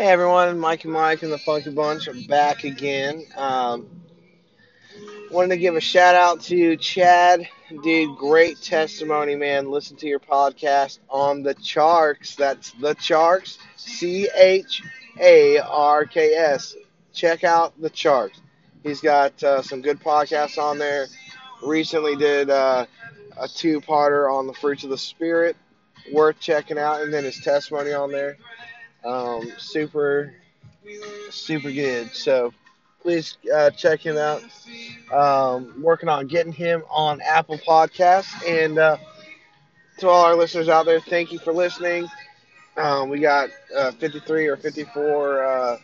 Hey everyone, Mike and Mike and the Funky Bunch are back again. Um, wanted to give a shout out to Chad. Dude, great testimony, man. Listen to your podcast on the Charks. That's the Charks, C H A R K S. Check out the Charks. He's got uh, some good podcasts on there. Recently did uh, a two-parter on the fruits of the spirit, worth checking out, and then his testimony on there. Um, super, super good. So please uh, check him out. Um, working on getting him on Apple Podcasts. And uh, to all our listeners out there, thank you for listening. Um, we got uh, 53 or 54, uh,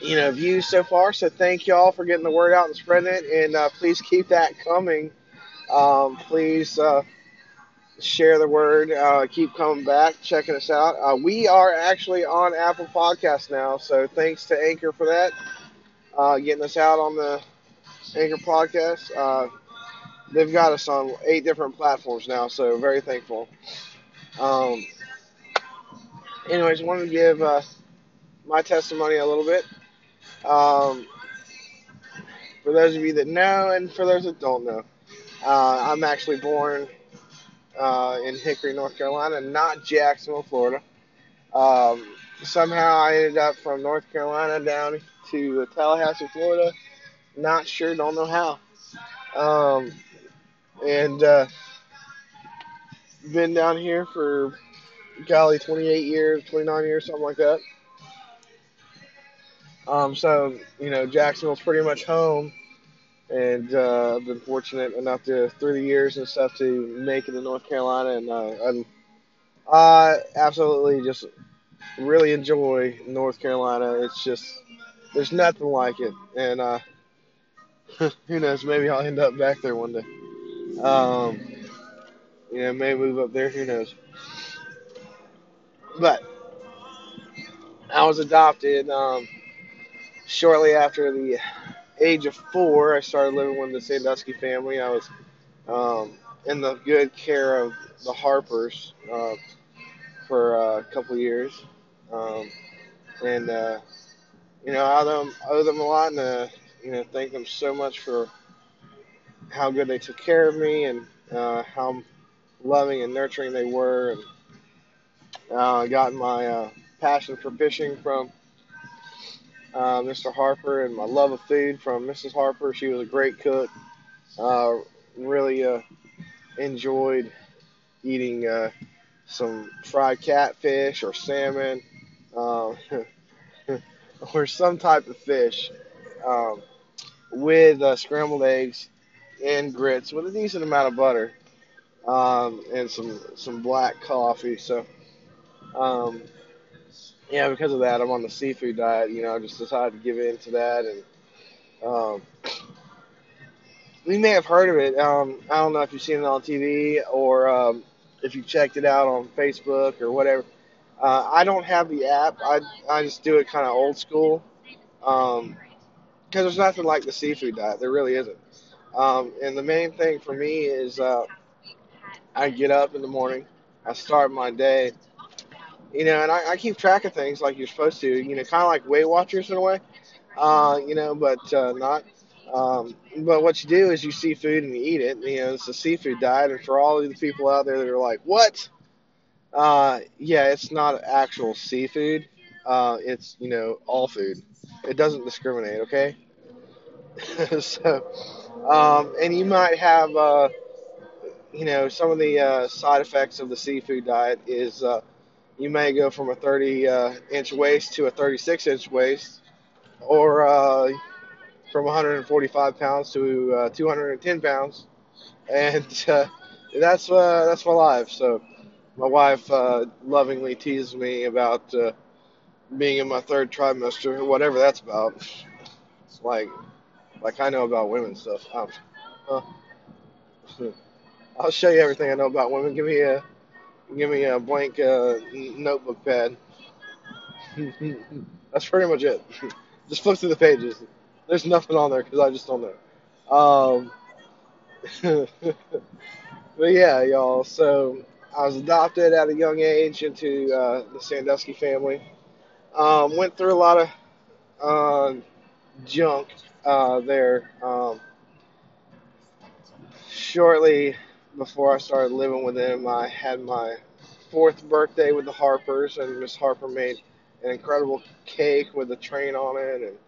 you know, views so far. So thank you all for getting the word out and spreading it. And uh, please keep that coming. Um, please uh, share the word. Uh, keep coming back, checking us out. Uh, we are actually on Apple Podcasts now, so thanks to Anchor for that, uh, getting us out on the Anchor Podcast. Uh, they've got us on eight different platforms now, so very thankful. Um, anyways, wanted to give uh, my testimony a little bit. Um, for those of you that know, and for those that don't know, uh, I'm actually born uh, in Hickory, North Carolina, not Jacksonville, Florida. Um, somehow I ended up from North Carolina down to Tallahassee, Florida. Not sure, don't know how. Um, and uh, been down here for golly 28 years, 29 years, something like that. Um, so you know, Jacksonville's pretty much home and uh, I've been fortunate enough to through the years and stuff to make it to North Carolina, and uh, I absolutely just really enjoy North Carolina. It's just there's nothing like it, and uh, who knows? Maybe I'll end up back there one day. Um, you know, maybe move up there. Who knows? But I was adopted um, shortly after the age of four, I started living with the Sandusky family. I was um, in the good care of the Harpers uh, for uh, a couple years, um, and uh, you know I owe them, owe them a lot, and uh, you know thank them so much for how good they took care of me and uh, how loving and nurturing they were, and I got my passion for fishing from uh, Mr. Harper, and my love of food from Mrs. Harper. She was a great cook. Uh, really uh, enjoyed eating uh, some fried catfish or salmon um, or some type of fish um, with uh, scrambled eggs and grits with a decent amount of butter um, and some some black coffee. So um, yeah, because of that, I'm on the seafood diet. You know, I just decided to give in to that, and um, you may have heard of it. Um, I don't know if you've seen it on TV or um, if you checked it out on Facebook or whatever. Uh, I don't have the app. I I just do it kind of old school. Um, because there's nothing like the seafood diet. There really isn't. Um, and the main thing for me is uh, I get up in the morning, I start my day you know, and I, I keep track of things like you're supposed to, you know, kind of like Weight Watchers in a way, uh, you know, but uh, not. Um, but what you do is you see food and you eat it. You know, it's a seafood diet, and for all of the people out there that are like, "What?" Uh, yeah, it's not actual seafood. Uh, it's you know all food. It doesn't discriminate. Okay. so, um, and you might have, uh, you know, some of the uh, side effects of the seafood diet is you may go from a 30 uh, inch waist to a 36 inch waist, or uh, from 145 pounds to uh, 210 pounds, and uh, that's uh, that's my life. So my wife uh, lovingly teases me about being in my third trimester, whatever that's about. It's like like I know about women stuff. I'll show you everything I know about women. Give me a give me a blank uh, notebook pad. That's pretty much it. just flip through the pages. There's nothing on there because I just don't know. Um, but yeah, y'all. So I was adopted at a young age into uh, the Sandusky family. Um, went through a lot of uh, junk uh, there. Um, shortly before I started living with them, I had my fourth birthday with the Harpers, and Miss Harper made an incredible cake with a train on it and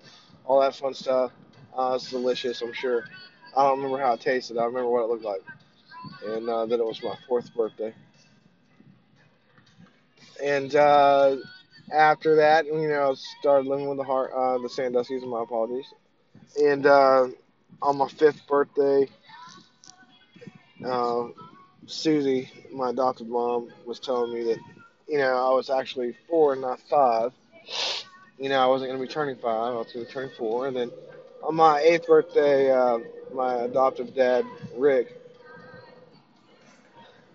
all that fun stuff. Uh, it's delicious, I'm sure. I don't remember how it tasted. I remember what it looked like, and uh, that it was my fourth birthday. And uh, after that, you know, I started living with the heart, uh, the. My apologies. And uh, on my fifth birthday, uh, Susie, my adopted mom, was telling me that, you know, I was actually four and not five. You know, I wasn't going to be turning five. I was going to be turning four. And then on my eighth birthday, uh, my adoptive dad, Rick,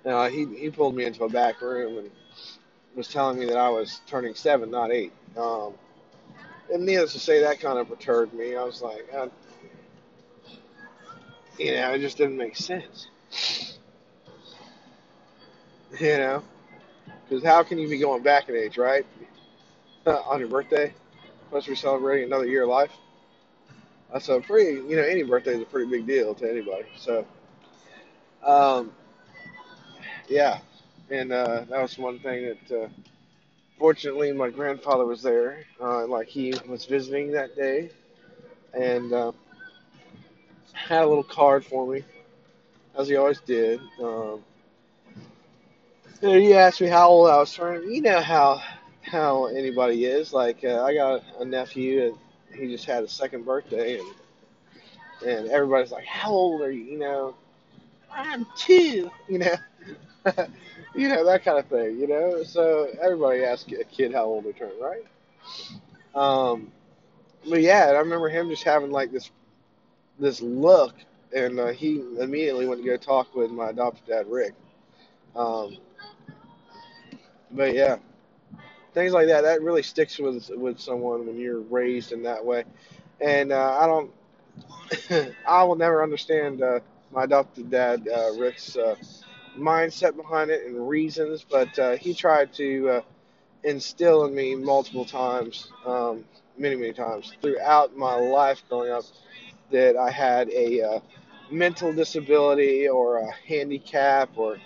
uh, he he pulled me into a back room and was telling me that I was turning seven, not eight. Um, and needless to say, that kind of perturbed me. I was like, I, you know, it just didn't make sense. You know, because how can you be going back in age, right? On your birthday, unless be celebrating another year of life. That's a pretty, you know, any birthday is a pretty big deal to anybody. So, um, yeah, and uh, that was one thing that, uh, fortunately, my grandfather was there. Uh, like he was visiting that day, and uh, had a little card for me, as he always did. Um, he asked me how old I was turning. You know how how anybody is. Like uh, I got a nephew, and he just had his second birthday, and and everybody's like, "How old are you?" You know, I'm two. You know. you know that kind of thing, you know. So everybody asks a kid how old they turn, right? Um, but yeah, I remember him just having like this this look, and uh, he immediately went to go talk with my adopted dad, Rick. Um, but yeah, things like that that really sticks with with someone when you're raised in that way. And uh, I don't, I will never understand uh, my adopted dad, uh, Rick's uh, mindset behind it and reasons, but uh, he tried to uh, instill in me multiple times, um, many, many times throughout my life growing up that I had a mental disability or a handicap or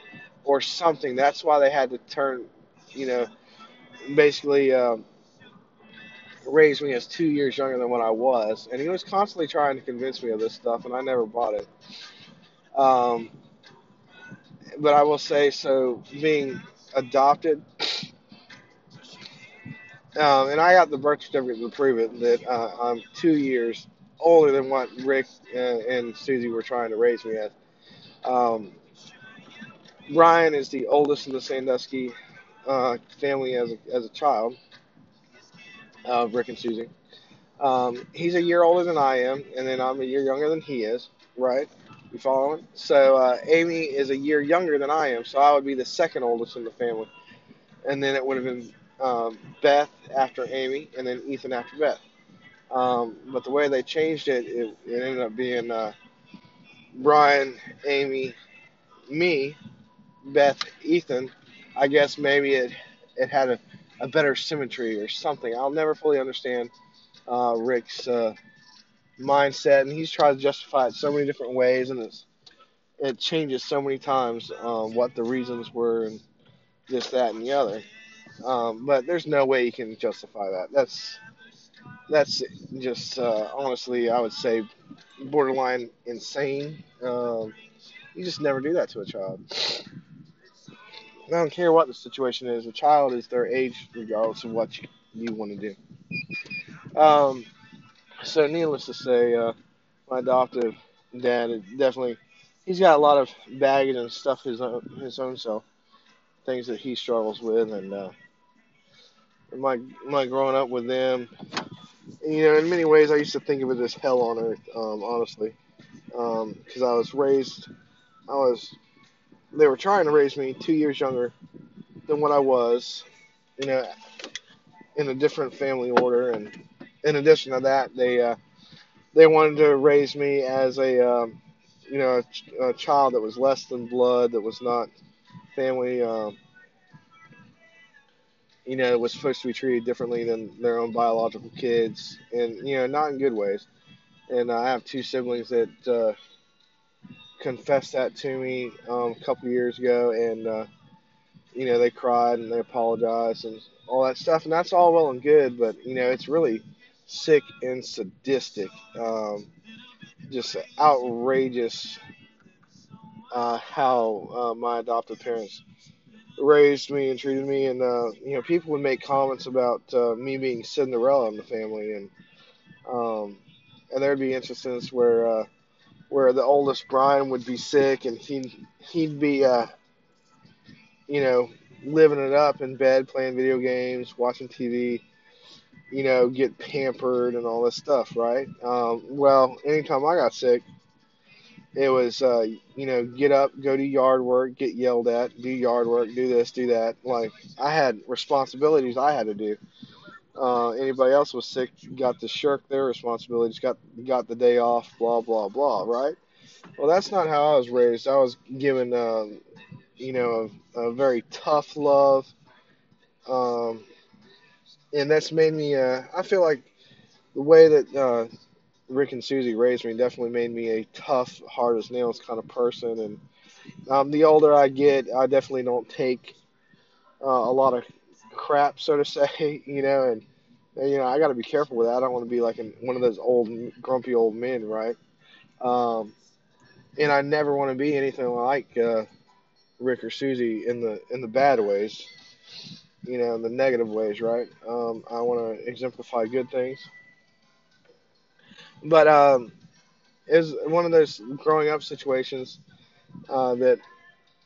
or something. That's why they had to turn, you know, basically um, raise me as two years younger than what I was. And he was constantly trying to convince me of this stuff, and I never bought it. Um, but I will say, so being adopted, um, and I got the birth certificate to prove it that uh, I'm two years older than what Rick and, and Susie were trying to raise me as. Um, Brian is the oldest in the Sandusky uh, family as a, as a child of Rick and Susie. Um, he's a year older than I am, and then I'm a year younger than he is, right? You following? So uh, Amy is a year younger than I am, so I would be the second oldest in the family, and then it would have been um, Beth after Amy, and then Ethan after Beth. Um, but the way they changed it, it, it ended up being uh, Brian, Amy, me, Beth, Ethan. I guess maybe it it had a, a better symmetry or something. I'll never fully understand uh, Rick's uh, mindset, and he's tried to justify it so many different ways, and it's it changes so many times um, what the reasons were and this, that, and the other. Um, but there's no way you can justify that. That's that's just uh, honestly, I would say, borderline insane. Um, you just never do that to a child. I don't care what the situation is. A child is their age, regardless of what you, you want to do. Um, so, needless to say, uh, my adoptive dad definitely he's got a lot of baggage and stuff his own his own self, things that he struggles with, and uh, my my growing up with them, you know, in many ways, I used to think of it as hell on earth, um, honestly, because um, I was raised, I was, they were trying to raise me two years younger than what I was, you know, in a different family order, and in addition to that, they uh, they wanted to raise me as a um, you know a, a, child that was less than blood, that was not family. Um, you know, was supposed to be treated differently than their own biological kids, and you know, not in good ways. And I have two siblings that uh, confessed that to me um, a couple years ago, and uh, you know, they cried and they apologized and all that stuff, and that's all well and good, but you know, it's really sick and sadistic, um, just outrageous uh, how uh, my adoptive parents raised me and treated me, and uh, you know, people would make comments about uh, me being Cinderella in the family, and um, and there'd be instances where uh, where the oldest Brian would be sick, and he'd he'd be uh, you know living it up in bed, playing video games, watching TV, you know, get pampered and all this stuff, right? Um, well, anytime I got sick it was, uh, you know, get up, go do yard work, get yelled at, do yard work, do this, do that. Like I had responsibilities I had to do. Uh, anybody else was sick, got to shirk their responsibilities, got got the day off, blah blah blah, right? Well, that's not how I was raised. I was given, um, you know, a, a very tough love, um, and that's made me. Uh, I feel like the way that uh, Rick and Susie raised me definitely made me a tough, hard as nails kind of person. And um, the older I get, I definitely don't take uh, a lot of crap, so to say, you know. And, and you know, I got to be careful with that. I don't want to be like an, one of those old, grumpy old men, right? Um, and I never want to be anything like uh, Rick or Susie in the in the bad ways, you know, in the negative ways, right? Um, I want to exemplify good things but um, it was one of those growing up situations uh, that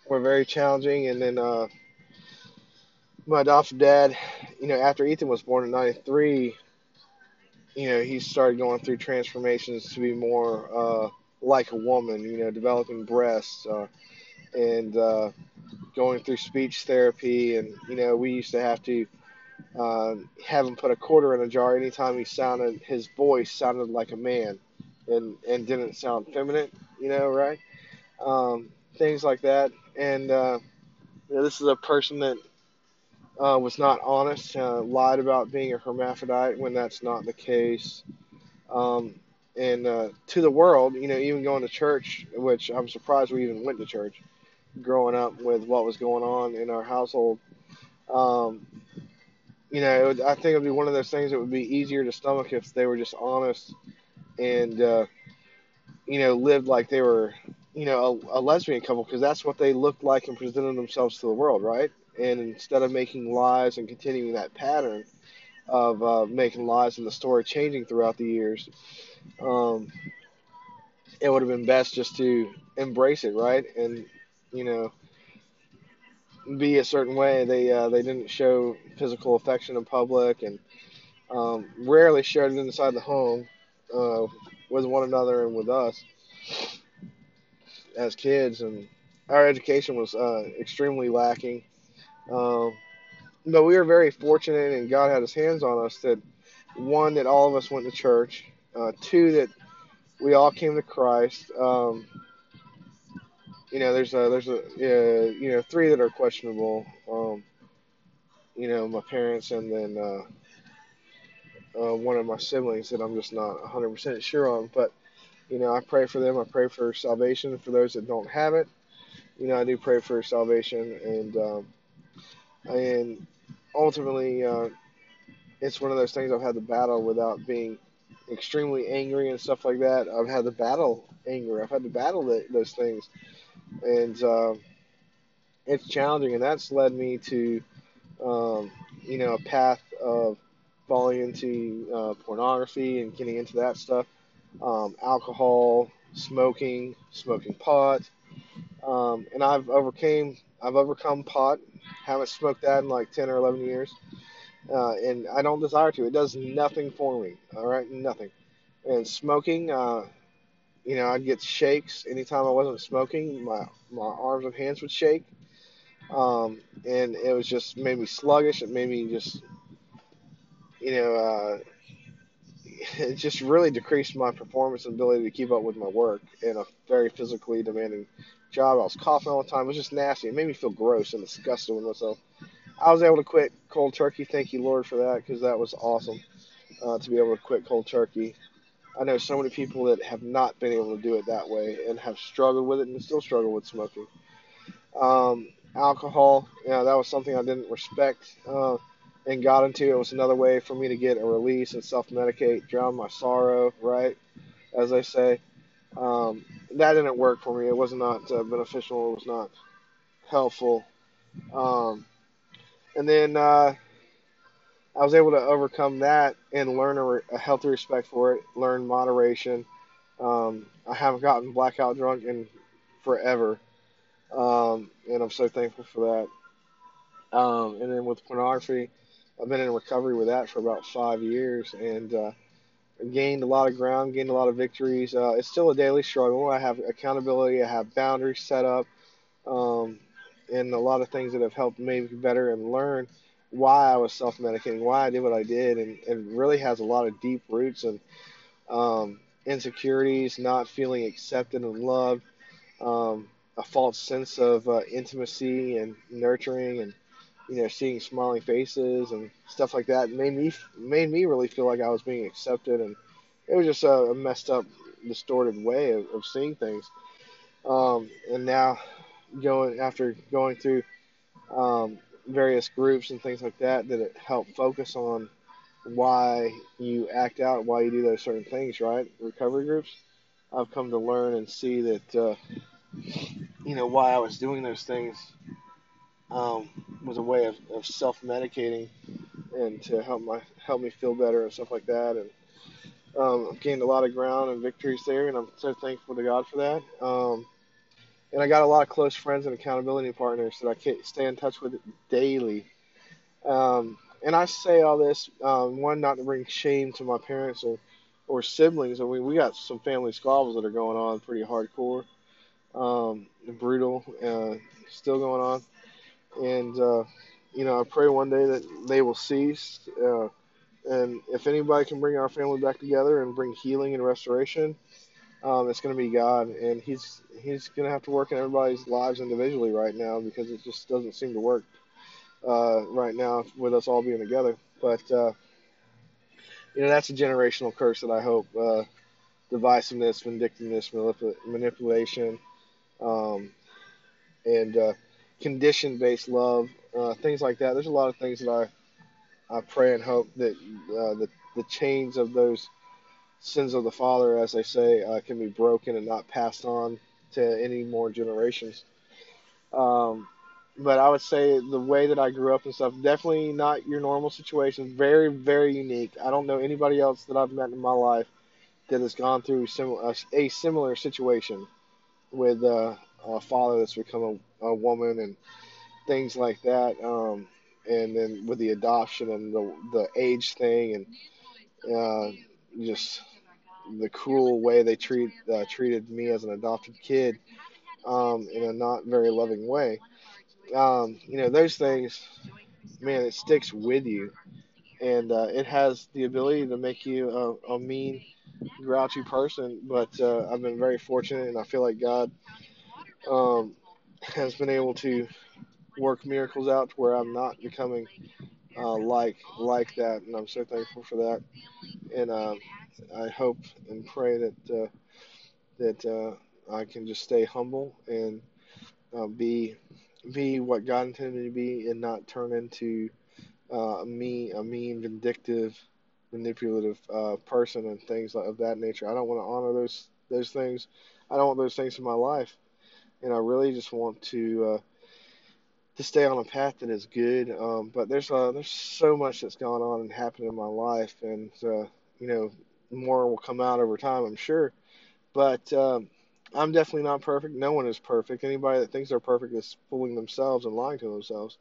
were very challenging. And then uh, my adopted dad, you know, after Ethan was born in '93, you know, he started going through transformations to be more uh, like a woman. You know, developing breasts uh, and uh, going through speech therapy. And you know, we used to have to uh, have him put a quarter in a jar anytime he sounded his voice sounded like a man and and didn't sound feminine you know right um, things like that and uh, you know, this is a person that uh, was not honest uh, lied about being a hermaphrodite when that's not the case um, and uh, to the world you know even going to church which i'm surprised we even went to church growing up with what was going on in our household um, you know, would, I think it would be one of those things that would be easier to stomach if they were just honest and, uh, you know, lived like they were, you know, a, a lesbian couple because that's what they looked like and presented themselves to the world, right? And instead of making lies and continuing that pattern of uh, making lies and the story changing throughout the years, um, it would have been best just to embrace it, right? And, you know, be a certain way. They uh, they didn't show physical affection in public, and um, rarely shared it inside the home uh, with one another and with us as kids. And our education was uh, extremely lacking. Um, but we were very fortunate, and God had His hands on us. That one, that all of us went to church. Uh, two, that we all came to Christ. Um, you know, there's a there's a uh, you know three that are questionable. Um, you know, my parents and then uh, uh, one of my siblings that I'm just not 100% sure on. But you know, I pray for them. I pray for salvation for those that don't have it. You know, I do pray for salvation, and um, and ultimately, uh, it's one of those things I've had to battle without being extremely angry and stuff like that. I've had to battle anger. I've had to battle those things and uh, it's challenging, and that's led me to, um, you know, a path of falling into uh, pornography and getting into that stuff, um, alcohol, smoking, smoking pot, um, and I've overcame, I've overcome pot. Haven't smoked that in like ten or eleven years, uh, and I don't desire to. It does nothing for me. All right, nothing. And smoking, uh, you know, I'd get shakes anytime I wasn't smoking. My my arms and hands would shake, um, and it was just made me sluggish. It made me just, you know, uh, it just really decreased my performance and ability to keep up with my work in a very physically demanding job. I was coughing all the time. It was just nasty. It made me feel gross and disgusted with myself. I was able to quit cold turkey. Thank you, Lord, for that, because that was awesome uh, to be able to quit cold turkey. I know so many people that have not been able to do it that way and have struggled with it and still struggle with smoking. Um, alcohol, yeah, that was something I didn't respect uh, and got into. It was another way for me to get a release and self medicate, drown my sorrow, right? As they say. Um, that didn't work for me. It was not uh, beneficial. It was not helpful. Um, and then uh, I was able to overcome that and learn a, a healthy respect for it, learn moderation. Um, I haven't gotten blackout drunk in forever, um, and I'm so thankful for that. Um, and then with pornography, I've been in recovery with that for about five years and uh, gained a lot of ground, gained a lot of victories. Uh, it's still a daily struggle. I have accountability, I have boundaries set up, um, and a lot of things that have helped me better and learn why I was self medicating, why I did what I did, and it really has a lot of deep roots and um, insecurities, not feeling accepted and loved, um, a false sense of uh, intimacy and nurturing, and you know, seeing smiling faces and stuff like that made me made me really feel like I was being accepted, and it was just a, messed up, distorted way of, of seeing things. Um, and now, going after going through um, various groups and things like that that it help focus on why you act out, why you do those certain things, right? Recovery groups. I've come to learn and see that, uh, you know, why I was doing those things um, was a way of, of self-medicating and to help my help me feel better and stuff like that. And um, I've gained a lot of ground and victories there, and I'm so thankful to God for that. Um, and I got a lot of close friends and accountability partners that I can stay in touch with daily. Um, and I say all this um, one not to bring shame to my parents or or siblings. I mean, we got some family squabbles that are going on pretty hardcore, um, brutal, uh, still going on. And uh, you know, I pray one day that they will cease. Uh, and if anybody can bring our family back together and bring healing and restoration, um, it's going to be God, and He's He's going to have to work in everybody's lives individually right now because it just doesn't seem to work uh, right now with us all being together. But uh, you know, that's a generational curse that I hope uh, divisiveness, vindictiveness, manip- manipulation, um, and uh, condition-based love, uh, things like that. There's a lot of things that I I pray and hope that uh, the the chains of those sins of the father, as they say, uh, can be broken and not passed on to any more generations. Um, but I would say the way that I grew up and stuff, definitely not your normal situation. Very, very unique. I don't know anybody else that I've met in my life that has gone through sim- a, similar situation with uh, a father that's become a, woman and things like that. Um, and then with the adoption and the, the age thing and uh, just the cruel way they treat uh, treated me as an adopted kid um, in a not very loving way. Um, you know, those things, man, it sticks with you, and uh, it has the ability to make you a, a mean, grouchy person. But uh, I've been very fortunate, and I feel like God um, has been able to work miracles out to where I'm not becoming uh, like like that, and I'm so thankful for that. And uh, I hope and pray that uh, that uh, I can just stay humble and uh, be be what God intended me to be, and not turn into uh, me a mean, vindictive, manipulative person and things of that nature. I don't want to honor those those things. I don't want those things in my life, and I really just want to uh, to stay on a path that is good. Um, but there's uh, there's so much that's gone on and happened in my life, and uh, you know more will come out over time, I'm sure. But um, I'm definitely not perfect. No one is perfect. Anybody that thinks they're perfect is fooling themselves and lying to themselves.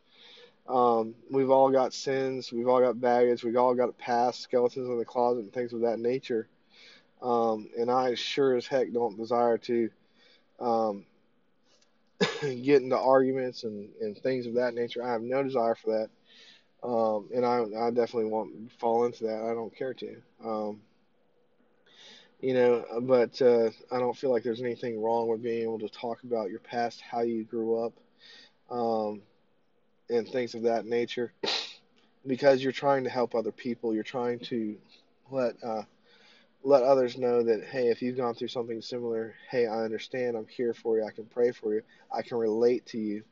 Um, we've all got sins. We've all got baggage. We've all got past skeletons in the closet and things of that nature. Um, and I sure as heck don't desire to um, get into arguments and, and things of that nature. I have no desire for that. Um, and I, I definitely won't fall into that. I don't care to. Um, you know, but uh, I don't feel like there's anything wrong with being able to talk about your past, how you grew up, um, and things of that nature because you're trying to help other people. You're trying to let uh, let others know that hey, if you've gone through something similar, hey, I understand. I'm here for you. I can pray for you. I can relate to you,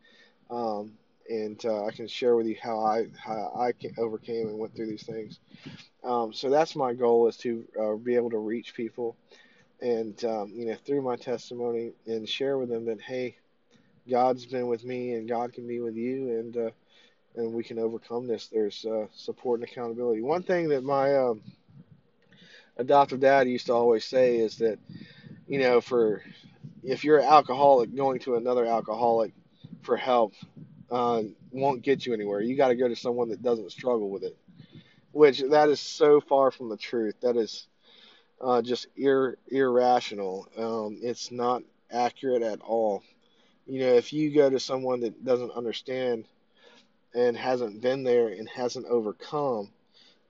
um, and uh, I can share with you how I how I overcame and went through these things. Um, so that's my goal is to uh, be able to reach people, and um, you know through my testimony and share with them that hey, God's been with me and God can be with you, and uh, and we can overcome this. There's uh, support and accountability. One thing that my um, adoptive dad used to always say is that, you know, for if you're an alcoholic, going to another alcoholic for help uh, won't get you anywhere. You got to go to someone that doesn't struggle with it, which that is so far from the truth. That is uh, just ir- irrational. Um, it's not accurate at all. You know, if you go to someone that doesn't understand and hasn't been there and hasn't overcome,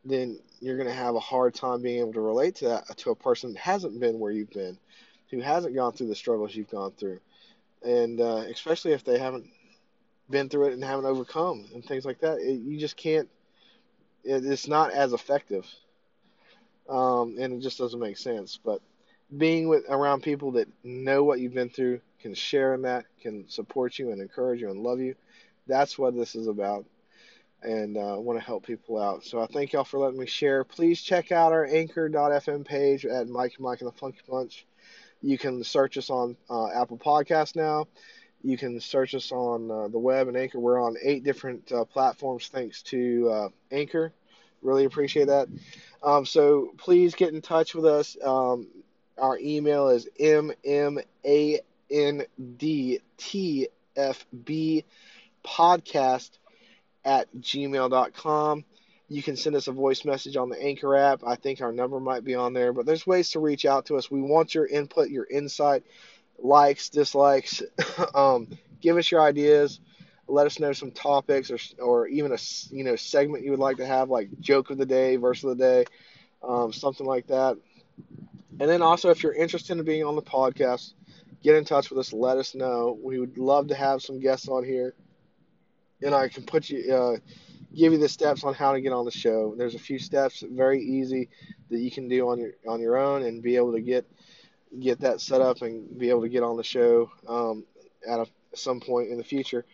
then you're going to have a hard time being able to relate to that to a person that hasn't been where you've been, who hasn't gone through the struggles you've gone through, and uh, especially if they haven't been through it and haven't overcome and things like that, it, you just can't. It, it's not as effective, um, and it just doesn't make sense. But being with around people that know what you've been through, can share in that, can support you and encourage you and love you, that's what this is about and uh, want to help people out. So I thank y'all for letting me share. Please check out our anchor.fm page at Mike Mike and the Funky Bunch. You can search us on uh, Apple Podcasts now. You can search us on uh, the web and Anchor. We're on eight different uh, platforms thanks to uh, Anchor. Really appreciate that. Um, so please get in touch with us. Um, our email is mmandtfb podcast at gmail.com. You can send us a voice message on the Anchor app. I think our number might be on there, but there's ways to reach out to us. We want your input, your insight, likes, dislikes. um, give us your ideas. Let us know some topics or, or even a you know segment you would like to have, like joke of the day, verse of the day, um, something like that. And then also, if you're interested in being on the podcast, get in touch with us. Let us know. We would love to have some guests on here and I can put you, uh, give you the steps on how to get on the show. There's a few steps, very easy, that you can do on your on your own and be able to get get that set up and be able to get on the show um, at a, some point in the future.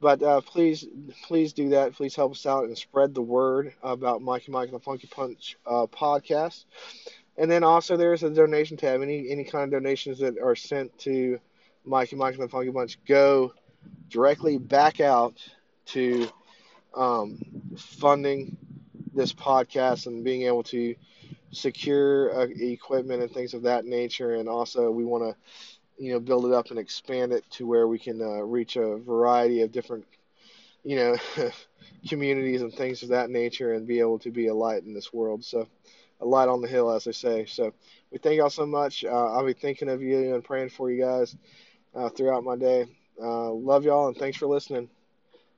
But uh, please, please do that. Please help us out and spread the word about Mikey Mike and the Funky Bunch uh, podcast. And then also there's a donation tab. Any any kind of donations that are sent to Mikey Mike and the Funky Bunch go directly back out to um, funding this podcast and being able to secure uh, equipment and things of that nature. And also, we want to, you know, build it up and expand it to where we can uh, reach a variety of different, you know, communities and things of that nature, and be able to be a light in this world. So, a light on the hill, as they say. So, we thank y'all so much. Uh, I'll be thinking of you and praying for you guys uh, throughout my day. Uh, love y'all and thanks for listening.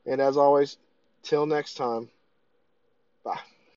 And as always, till next time, bye.